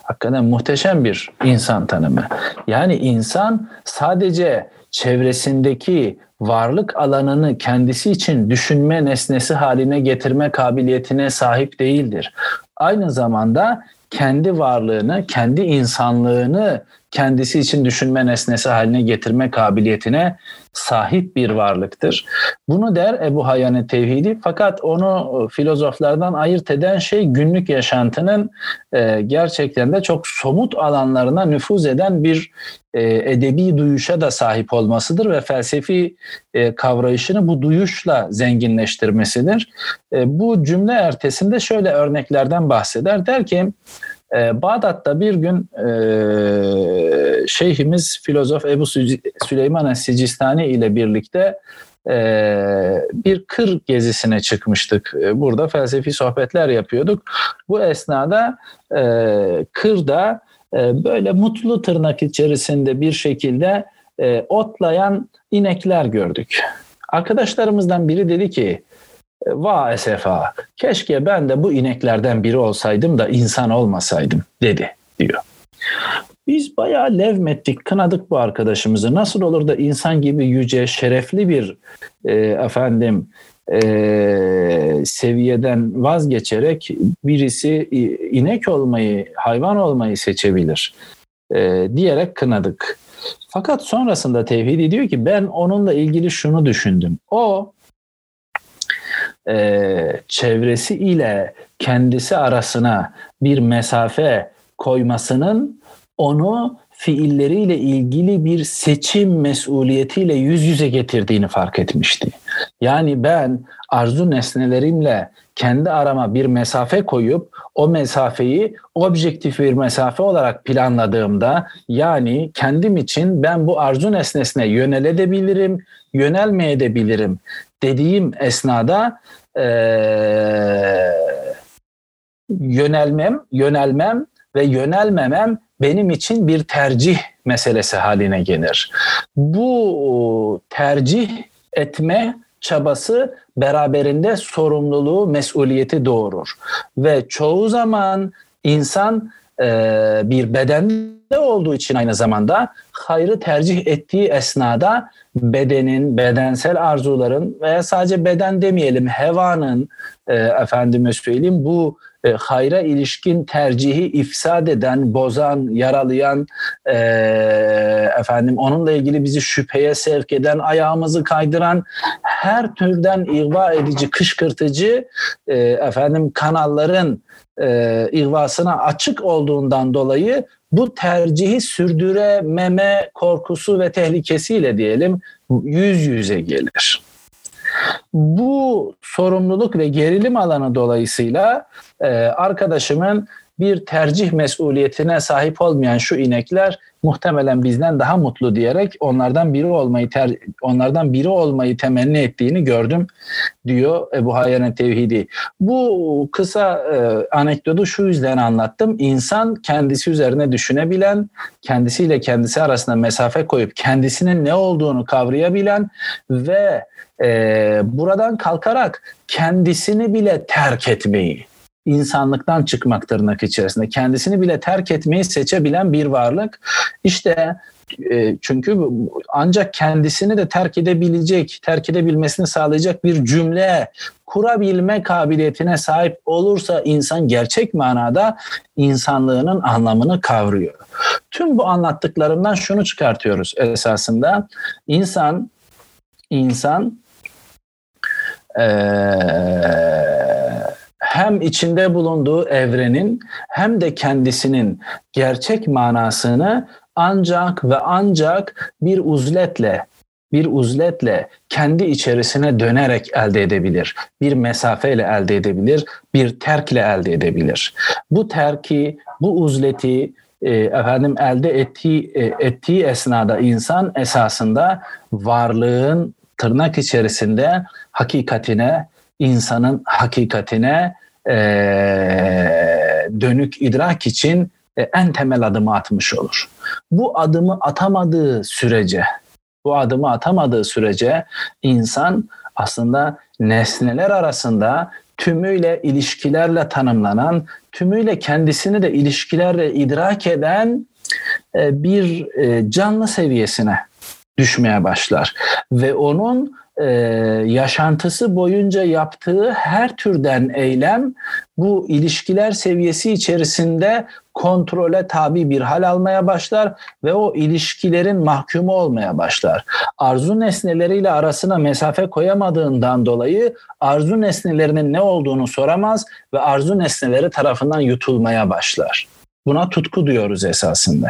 A: Hakikaten muhteşem bir insan tanımı. Yani insan sadece çevresindeki varlık alanını kendisi için düşünme nesnesi haline getirme kabiliyetine sahip değildir. Aynı zamanda kendi varlığını, kendi insanlığını kendisi için düşünme nesnesi haline getirme kabiliyetine sahip bir varlıktır. Bunu der Ebu Hayyan Tevhidi fakat onu e, filozoflardan ayırt eden şey günlük yaşantının e, gerçekten de çok somut alanlarına nüfuz eden bir e, edebi duyuşa da sahip olmasıdır ve felsefi kavrayışını bu duyuşla zenginleştirmesidir. Bu cümle ertesinde şöyle örneklerden bahseder. Der ki e, Bağdat'ta bir gün e, şeyhimiz filozof Ebu Süleyman Es-Sicistani ile birlikte e, bir kır gezisine çıkmıştık. E, burada felsefi sohbetler yapıyorduk. Bu esnada e, kırda e, böyle mutlu tırnak içerisinde bir şekilde e, otlayan inekler gördük. Arkadaşlarımızdan biri dedi ki Va esefa keşke ben de bu ineklerden biri olsaydım da insan olmasaydım dedi diyor. Biz bayağı levmettik, kınadık bu arkadaşımızı. Nasıl olur da insan gibi yüce, şerefli bir e, efendim e, seviyeden vazgeçerek birisi inek olmayı, hayvan olmayı seçebilir e, diyerek kınadık. Fakat sonrasında tevhidi diyor ki ben onunla ilgili şunu düşündüm. O e, çevresi ile kendisi arasına bir mesafe koymasının onu fiilleriyle ilgili bir seçim mesuliyetiyle yüz yüze getirdiğini fark etmişti. Yani ben arzu nesnelerimle kendi arama bir mesafe koyup o mesafeyi objektif bir mesafe olarak planladığımda yani kendim için ben bu arzu nesnesine yönelebilirim, yönelmeyebilirim dediğim esnada e, yönelmem, yönelmem ve yönelmemem benim için bir tercih meselesi haline gelir. Bu tercih etme çabası beraberinde sorumluluğu, mesuliyeti doğurur. Ve çoğu zaman insan e, bir bedende olduğu için aynı zamanda hayrı tercih ettiği esnada bedenin, bedensel arzuların veya sadece beden demeyelim hevanın e, efendime söyleyeyim bu e, hayra ilişkin tercihi ifsad eden, bozan, yaralayan, e, efendim onunla ilgili bizi şüpheye sevk eden, ayağımızı kaydıran her türden ihva edici, kışkırtıcı e, efendim kanalların e, ihvasına açık olduğundan dolayı bu tercihi sürdürememe korkusu ve tehlikesiyle diyelim yüz yüze gelir. Bu sorumluluk ve gerilim alanı dolayısıyla e, arkadaşımın bir tercih mesuliyetine sahip olmayan şu inekler muhtemelen bizden daha mutlu diyerek onlardan biri olmayı ter, onlardan biri olmayı temenni ettiğini gördüm diyor Ebu Hayyan Tevhidi. Bu kısa e, anekdotu şu yüzden anlattım. İnsan kendisi üzerine düşünebilen, kendisiyle kendisi arasında mesafe koyup kendisinin ne olduğunu kavrayabilen ve e, buradan kalkarak kendisini bile terk etmeyi insanlıktan çıkmak tırnak içerisinde. Kendisini bile terk etmeyi seçebilen bir varlık. İşte e, çünkü ancak kendisini de terk edebilecek, terk edebilmesini sağlayacak bir cümle kurabilme kabiliyetine sahip olursa insan gerçek manada insanlığının anlamını kavruyor. Tüm bu anlattıklarımdan şunu çıkartıyoruz esasında. İnsan insan eee hem içinde bulunduğu evrenin hem de kendisinin gerçek manasını ancak ve ancak bir uzletle bir uzletle kendi içerisine dönerek elde edebilir. Bir mesafeyle elde edebilir, bir terkle elde edebilir. Bu terki, bu uzleti e, efendim elde ettiği e, ettiği esnada insan esasında varlığın tırnak içerisinde hakikatine, insanın hakikatine e, dönük idrak için e, en temel adımı atmış olur. Bu adımı atamadığı sürece, bu adımı atamadığı sürece insan aslında nesneler arasında tümüyle ilişkilerle tanımlanan, tümüyle kendisini de ilişkilerle idrak eden e, bir e, canlı seviyesine düşmeye başlar ve onun e, yaşantısı boyunca yaptığı her türden eylem bu ilişkiler seviyesi içerisinde kontrole tabi bir hal almaya başlar ve o ilişkilerin mahkumu olmaya başlar. Arzu nesneleriyle arasına mesafe koyamadığından dolayı arzu nesnelerinin ne olduğunu soramaz ve arzu nesneleri tarafından yutulmaya başlar. Buna tutku diyoruz esasında.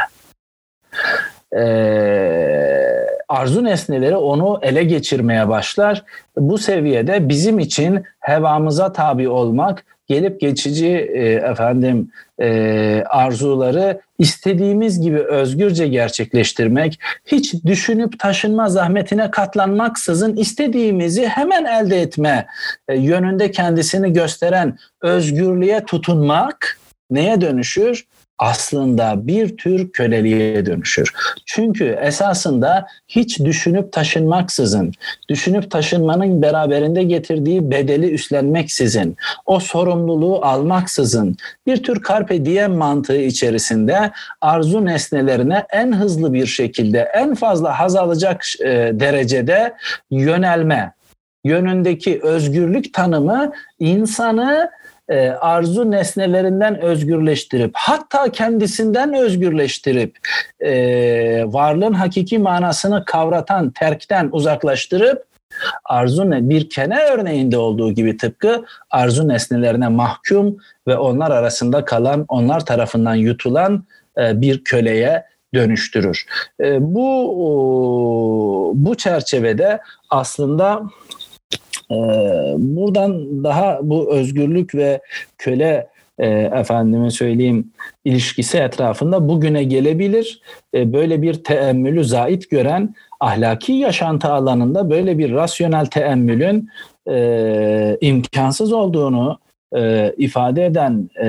A: Eee arzu nesneleri onu ele geçirmeye başlar. Bu seviyede bizim için hevamıza tabi olmak, gelip geçici e, efendim e, arzuları istediğimiz gibi özgürce gerçekleştirmek, hiç düşünüp taşınma zahmetine katlanmaksızın istediğimizi hemen elde etme e, yönünde kendisini gösteren özgürlüğe tutunmak neye dönüşür? Aslında bir tür köleliğe dönüşür. Çünkü esasında hiç düşünüp taşınmaksızın, düşünüp taşınmanın beraberinde getirdiği bedeli üstlenmeksizin, o sorumluluğu almaksızın bir tür carpe diem mantığı içerisinde arzu nesnelerine en hızlı bir şekilde, en fazla haz alacak e, derecede yönelme yönündeki özgürlük tanımı insanı e, arzu nesnelerinden özgürleştirip hatta kendisinden özgürleştirip e, varlığın hakiki manasını kavratan terkten uzaklaştırıp arzu ne bir kene örneğinde olduğu gibi tıpkı arzu nesnelerine mahkum ve onlar arasında kalan onlar tarafından yutulan e, bir köleye dönüştürür. Bu bu çerçevede aslında ee, buradan daha bu özgürlük ve köle e, efendime söyleyeyim ilişkisi etrafında bugüne gelebilir. E, böyle bir teemmülü zait gören ahlaki yaşantı alanında böyle bir rasyonel teemmülün e, imkansız olduğunu e, ifade eden e,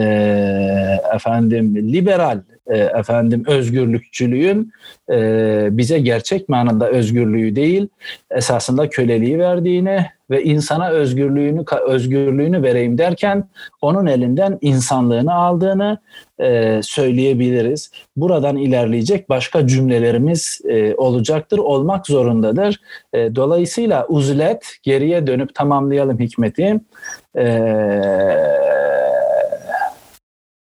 A: efendim liberal e, efendim özgürlükçülüğün e, bize gerçek manada özgürlüğü değil esasında köleliği verdiğini ve insana özgürlüğünü özgürlüğünü vereyim derken onun elinden insanlığını aldığını e, söyleyebiliriz. Buradan ilerleyecek başka cümlelerimiz olacaktır, olmak zorundadır. Dolayısıyla uzlet geriye dönüp tamamlayalım hikmeti.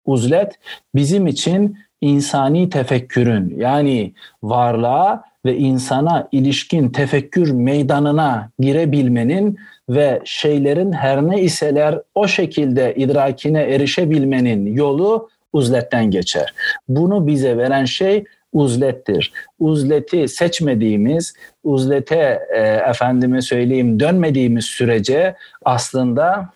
A: Uzlet bizim için insani tefekkürün yani varlığa ve insana ilişkin tefekkür meydanına girebilmenin ve şeylerin her ne iseler o şekilde idrakine erişebilmenin yolu uzletten geçer. Bunu bize veren şey uzlettir. Uzleti seçmediğimiz, uzlete e, efendime söyleyeyim dönmediğimiz sürece aslında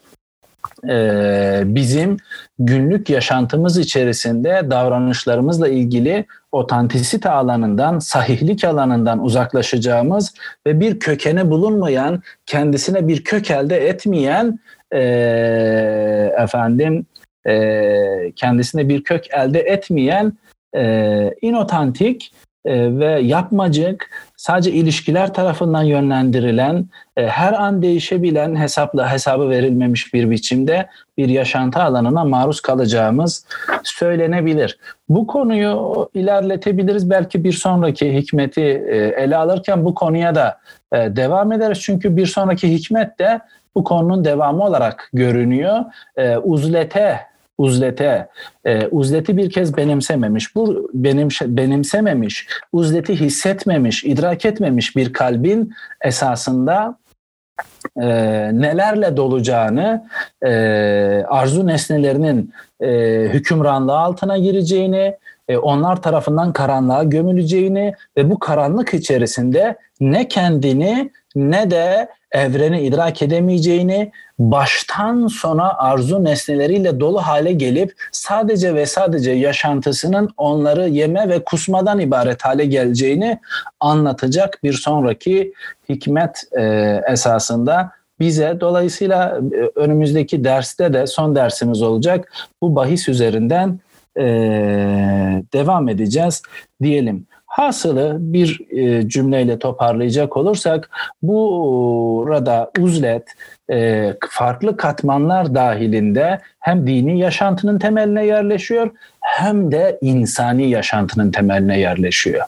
A: e, bizim günlük yaşantımız içerisinde davranışlarımızla ilgili otantisite alanından, sahihlik alanından uzaklaşacağımız ve bir kökeni bulunmayan, kendisine bir kök elde etmeyen e, efendim e, kendisine bir kök elde etmeyen e, inotantik e, ve yapmacık, sadece ilişkiler tarafından yönlendirilen, e, her an değişebilen hesapla hesabı verilmemiş bir biçimde bir yaşantı alanına maruz kalacağımız söylenebilir. Bu konuyu ilerletebiliriz. Belki bir sonraki hikmeti e, ele alırken bu konuya da e, devam ederiz. Çünkü bir sonraki hikmet de bu konunun devamı olarak görünüyor. E, uzlete uzlete, e, uzleti bir kez benimsememiş, bu benim benimsememiş, uzleti hissetmemiş, idrak etmemiş bir kalbin esasında e, nelerle dolacağını, e, arzu nesnelerinin e, hükümranlığı altına gireceğini, e, onlar tarafından karanlığa gömüleceğini ve bu karanlık içerisinde ne kendini ne de evreni idrak edemeyeceğini, baştan sona arzu nesneleriyle dolu hale gelip sadece ve sadece yaşantısının onları yeme ve kusmadan ibaret hale geleceğini anlatacak bir sonraki hikmet e, esasında bize dolayısıyla e, önümüzdeki derste de son dersimiz olacak bu bahis üzerinden e, devam edeceğiz diyelim. Hasılı bir e, cümleyle toparlayacak olursak burada uzlet e, farklı katmanlar dahilinde hem dini yaşantının temeline yerleşiyor hem de insani yaşantının temeline yerleşiyor.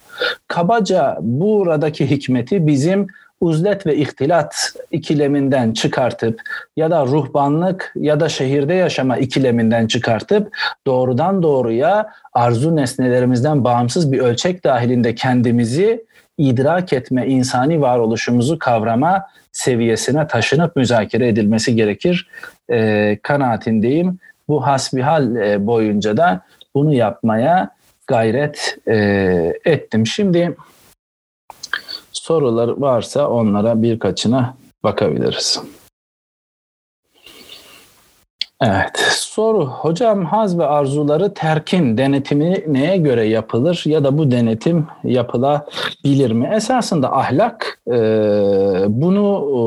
A: Kabaca buradaki hikmeti bizim uzlet ve ihtilat ikileminden çıkartıp ya da ruhbanlık ya da şehirde yaşama ikileminden çıkartıp doğrudan doğruya arzu nesnelerimizden bağımsız bir ölçek dahilinde kendimizi idrak etme, insani varoluşumuzu kavrama seviyesine taşınıp müzakere edilmesi gerekir e, kanaatindeyim. Bu hasbihal e, boyunca da bunu yapmaya gayret e, ettim. Şimdi sorular varsa onlara birkaçına bakabiliriz. Evet. Soru. Hocam haz ve arzuları terkin denetimi neye göre yapılır ya da bu denetim yapılabilir mi? Esasında ahlak e, bunu e,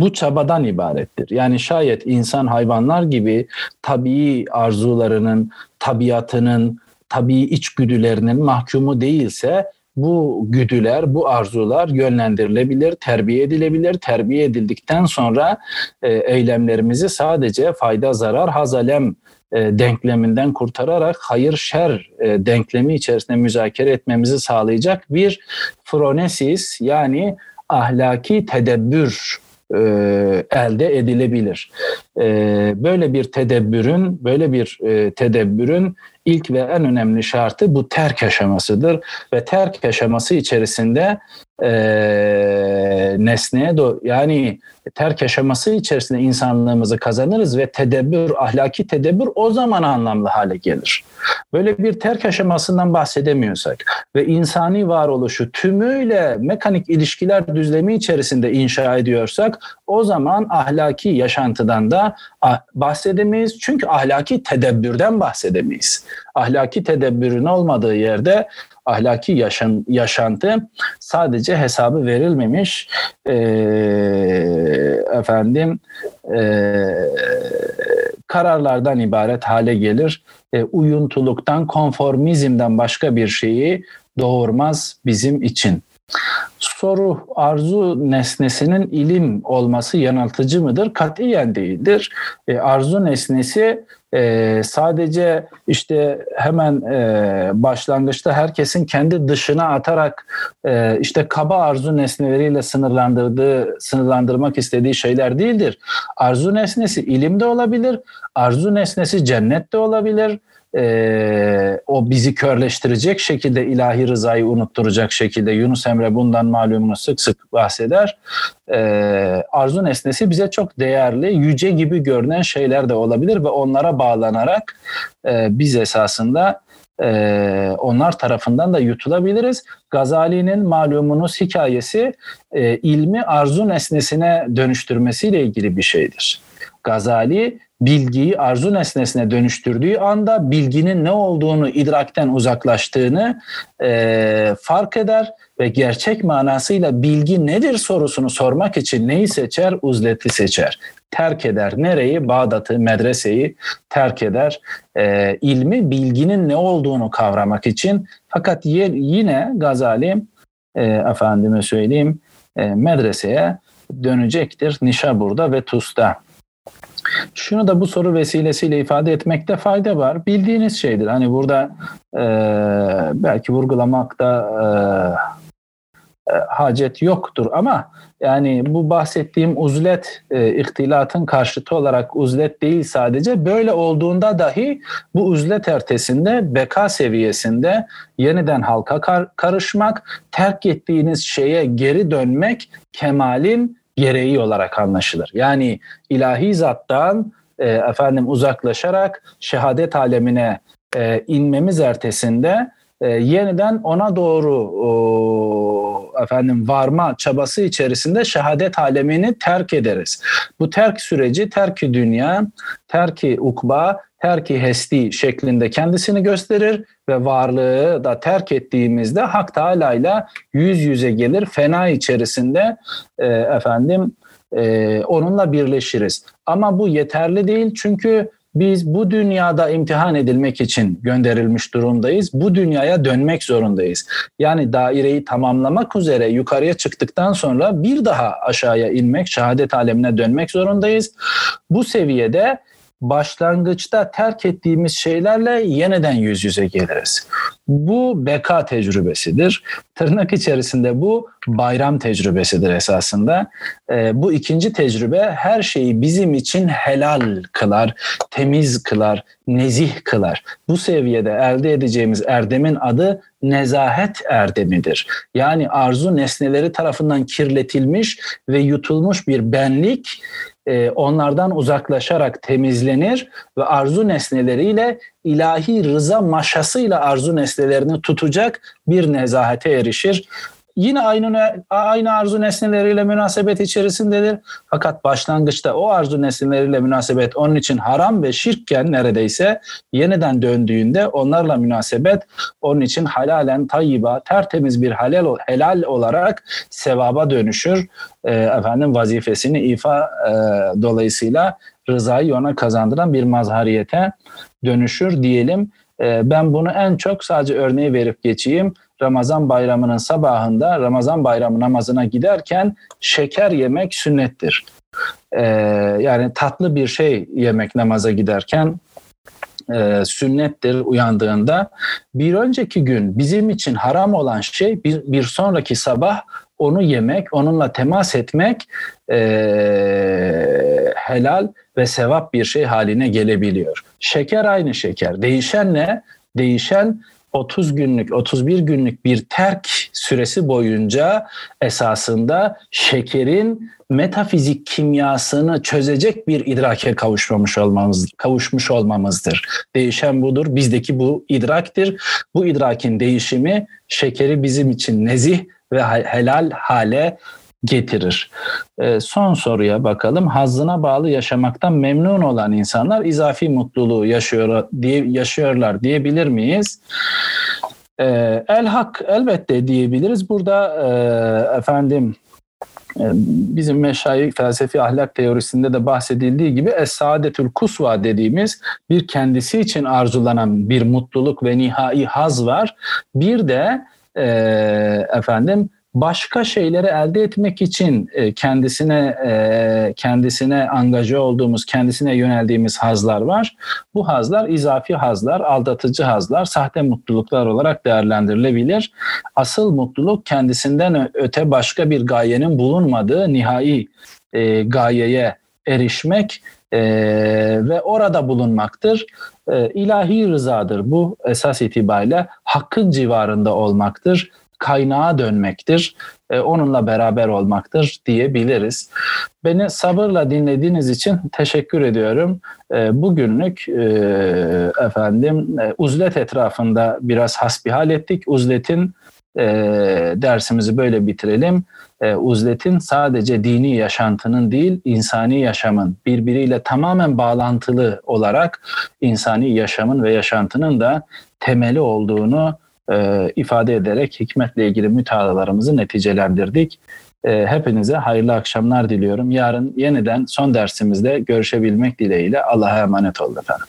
A: bu çabadan ibarettir. Yani şayet insan hayvanlar gibi tabii arzularının, tabiatının, tabii içgüdülerinin mahkumu değilse bu güdüler, bu arzular yönlendirilebilir, terbiye edilebilir. Terbiye edildikten sonra e, eylemlerimizi sadece fayda, zarar, hazalem e, denkleminden kurtararak hayır şer e, denklemi içerisinde müzakere etmemizi sağlayacak bir fronesis yani ahlaki tedebbür e, elde edilebilir. E, böyle bir tedebbürün, böyle bir e, tedebbürün ilk ve en önemli şartı bu terk aşamasıdır ve terk aşaması içerisinde e, nesneye do yani terk aşaması içerisinde insanlığımızı kazanırız ve tedebbür, ahlaki tedebbür o zaman anlamlı hale gelir. Böyle bir terk aşamasından bahsedemiyorsak ve insani varoluşu tümüyle mekanik ilişkiler düzlemi içerisinde inşa ediyorsak o zaman ahlaki yaşantıdan da bahsedemeyiz. Çünkü ahlaki tedebbürden bahsedemeyiz. Ahlaki tedebbürün olmadığı yerde ahlaki yaşan, yaşantı sadece hesabı verilmemiş e, efendim e, kararlardan ibaret hale gelir. E, uyuntuluktan, konformizmden başka bir şeyi doğurmaz bizim için. Soru arzu nesnesinin ilim olması yanıltıcı mıdır? Katiyen değildir. E, arzu nesnesi e, sadece işte hemen e, başlangıçta herkesin kendi dışına atarak e, işte kaba arzu nesneleriyle sınırlandırdığı, sınırlandırmak istediği şeyler değildir. Arzu nesnesi ilim de olabilir, arzu nesnesi cennet de olabilir, e, o bizi körleştirecek şekilde ilahi rızayı unutturacak şekilde Yunus Emre bundan malumunu sık sık bahseder. E, arzu nesnesi bize çok değerli, yüce gibi görünen şeyler de olabilir ve onlara bağlanarak e, biz esasında e, onlar tarafından da yutulabiliriz. Gazali'nin malumunuz hikayesi e, ilmi arzu nesnesine dönüştürmesiyle ilgili bir şeydir. Gazali bilgiyi arzu nesnesine dönüştürdüğü anda bilginin ne olduğunu idrakten uzaklaştığını e, fark eder ve gerçek manasıyla bilgi nedir sorusunu sormak için neyi seçer? Uzleti seçer. Terk eder. Nereyi? Bağdat'ı, medreseyi terk eder. E, ilmi bilginin ne olduğunu kavramak için. Fakat yine Gazali e, efendime söyleyeyim e, medreseye dönecektir Nişabur'da ve Tus'ta. Şunu da bu soru vesilesiyle ifade etmekte fayda var. Bildiğiniz şeydir. Hani burada e, belki vurgulamakta e, e, hacet yoktur ama yani bu bahsettiğim uzlet e, ihtilatın karşıtı olarak uzlet değil sadece böyle olduğunda dahi bu uzlet ertesinde beka seviyesinde yeniden halka kar- karışmak, terk ettiğiniz şeye geri dönmek kemalin gereği olarak anlaşılır. Yani ilahi zattan e, efendim uzaklaşarak şehadet alemine e, inmemiz ertesinde e, yeniden ona doğru o, efendim varma çabası içerisinde şehadet alemini terk ederiz. Bu terk süreci terki dünya, terki ukba, terki hesti şeklinde kendisini gösterir ve varlığı da terk ettiğimizde Hak Teala ile yüz yüze gelir. Fena içerisinde e, efendim e, onunla birleşiriz. Ama bu yeterli değil çünkü biz bu dünyada imtihan edilmek için gönderilmiş durumdayız. Bu dünyaya dönmek zorundayız. Yani daireyi tamamlamak üzere yukarıya çıktıktan sonra bir daha aşağıya inmek, şehadet alemine dönmek zorundayız. Bu seviyede başlangıçta terk ettiğimiz şeylerle yeniden yüz yüze geliriz. Bu beka tecrübesidir. Tırnak içerisinde bu bayram tecrübesidir esasında. E, bu ikinci tecrübe her şeyi bizim için helal kılar, temiz kılar, nezih kılar. Bu seviyede elde edeceğimiz erdemin adı nezahet erdemidir. Yani arzu nesneleri tarafından kirletilmiş ve yutulmuş bir benlik e, onlardan uzaklaşarak temizlenir ve arzu nesneleriyle ilahi rıza maşasıyla arzu nesnelerini tutacak bir nezahete erişir yine aynı aynı arzu nesneleriyle münasebet içerisindedir. Fakat başlangıçta o arzu nesneleriyle münasebet onun için haram ve şirkken neredeyse yeniden döndüğünde onlarla münasebet onun için halalen tayyiba, tertemiz bir helal, helal olarak sevaba dönüşür. E, efendim vazifesini ifa e, dolayısıyla rızayı ona kazandıran bir mazhariyete dönüşür diyelim. E, ben bunu en çok sadece örneği verip geçeyim Ramazan bayramının sabahında Ramazan bayramı namazına giderken şeker yemek sünnettir. Ee, yani tatlı bir şey yemek namaza giderken e, sünnettir uyandığında. Bir önceki gün bizim için haram olan şey bir, bir sonraki sabah onu yemek, onunla temas etmek e, helal ve sevap bir şey haline gelebiliyor. Şeker aynı şeker. Değişen ne? Değişen 30 günlük, 31 günlük bir terk süresi boyunca esasında şekerin metafizik kimyasını çözecek bir idrake kavuşmamış olmamız, kavuşmuş olmamızdır. Değişen budur. Bizdeki bu idraktir. Bu idrakin değişimi şekeri bizim için nezih ve helal hale getirir. E, son soruya bakalım. Hazzına bağlı yaşamaktan memnun olan insanlar izafi mutluluğu yaşıyor diye yaşıyorlar diyebilir miyiz? E, el hak elbette diyebiliriz. Burada e, efendim bizim meşayih felsefi ahlak teorisinde de bahsedildiği gibi es-saadetül kusva dediğimiz bir kendisi için arzulanan bir mutluluk ve nihai haz var. Bir de e, efendim başka şeyleri elde etmek için e, kendisine e, kendisine angaja olduğumuz, kendisine yöneldiğimiz hazlar var. Bu hazlar izafi hazlar, aldatıcı hazlar, sahte mutluluklar olarak değerlendirilebilir. Asıl mutluluk kendisinden öte başka bir gayenin bulunmadığı nihai e, gayeye erişmek ve orada bulunmaktır. E, ilahi rızadır bu esas itibariyle hakkın civarında olmaktır kaynağa dönmektir. E, onunla beraber olmaktır diyebiliriz. Beni sabırla dinlediğiniz için teşekkür ediyorum. E, bugünlük e, efendim e, uzlet etrafında biraz hasbihal ettik. Uzletin e, dersimizi böyle bitirelim. E, uzletin sadece dini yaşantının değil, insani yaşamın birbiriyle tamamen bağlantılı olarak insani yaşamın ve yaşantının da temeli olduğunu e, ifade ederek hikmetle ilgili mütalalarımızı neticelendirdik. E, hepinize hayırlı akşamlar diliyorum. Yarın yeniden son dersimizde görüşebilmek dileğiyle Allah'a emanet olun efendim.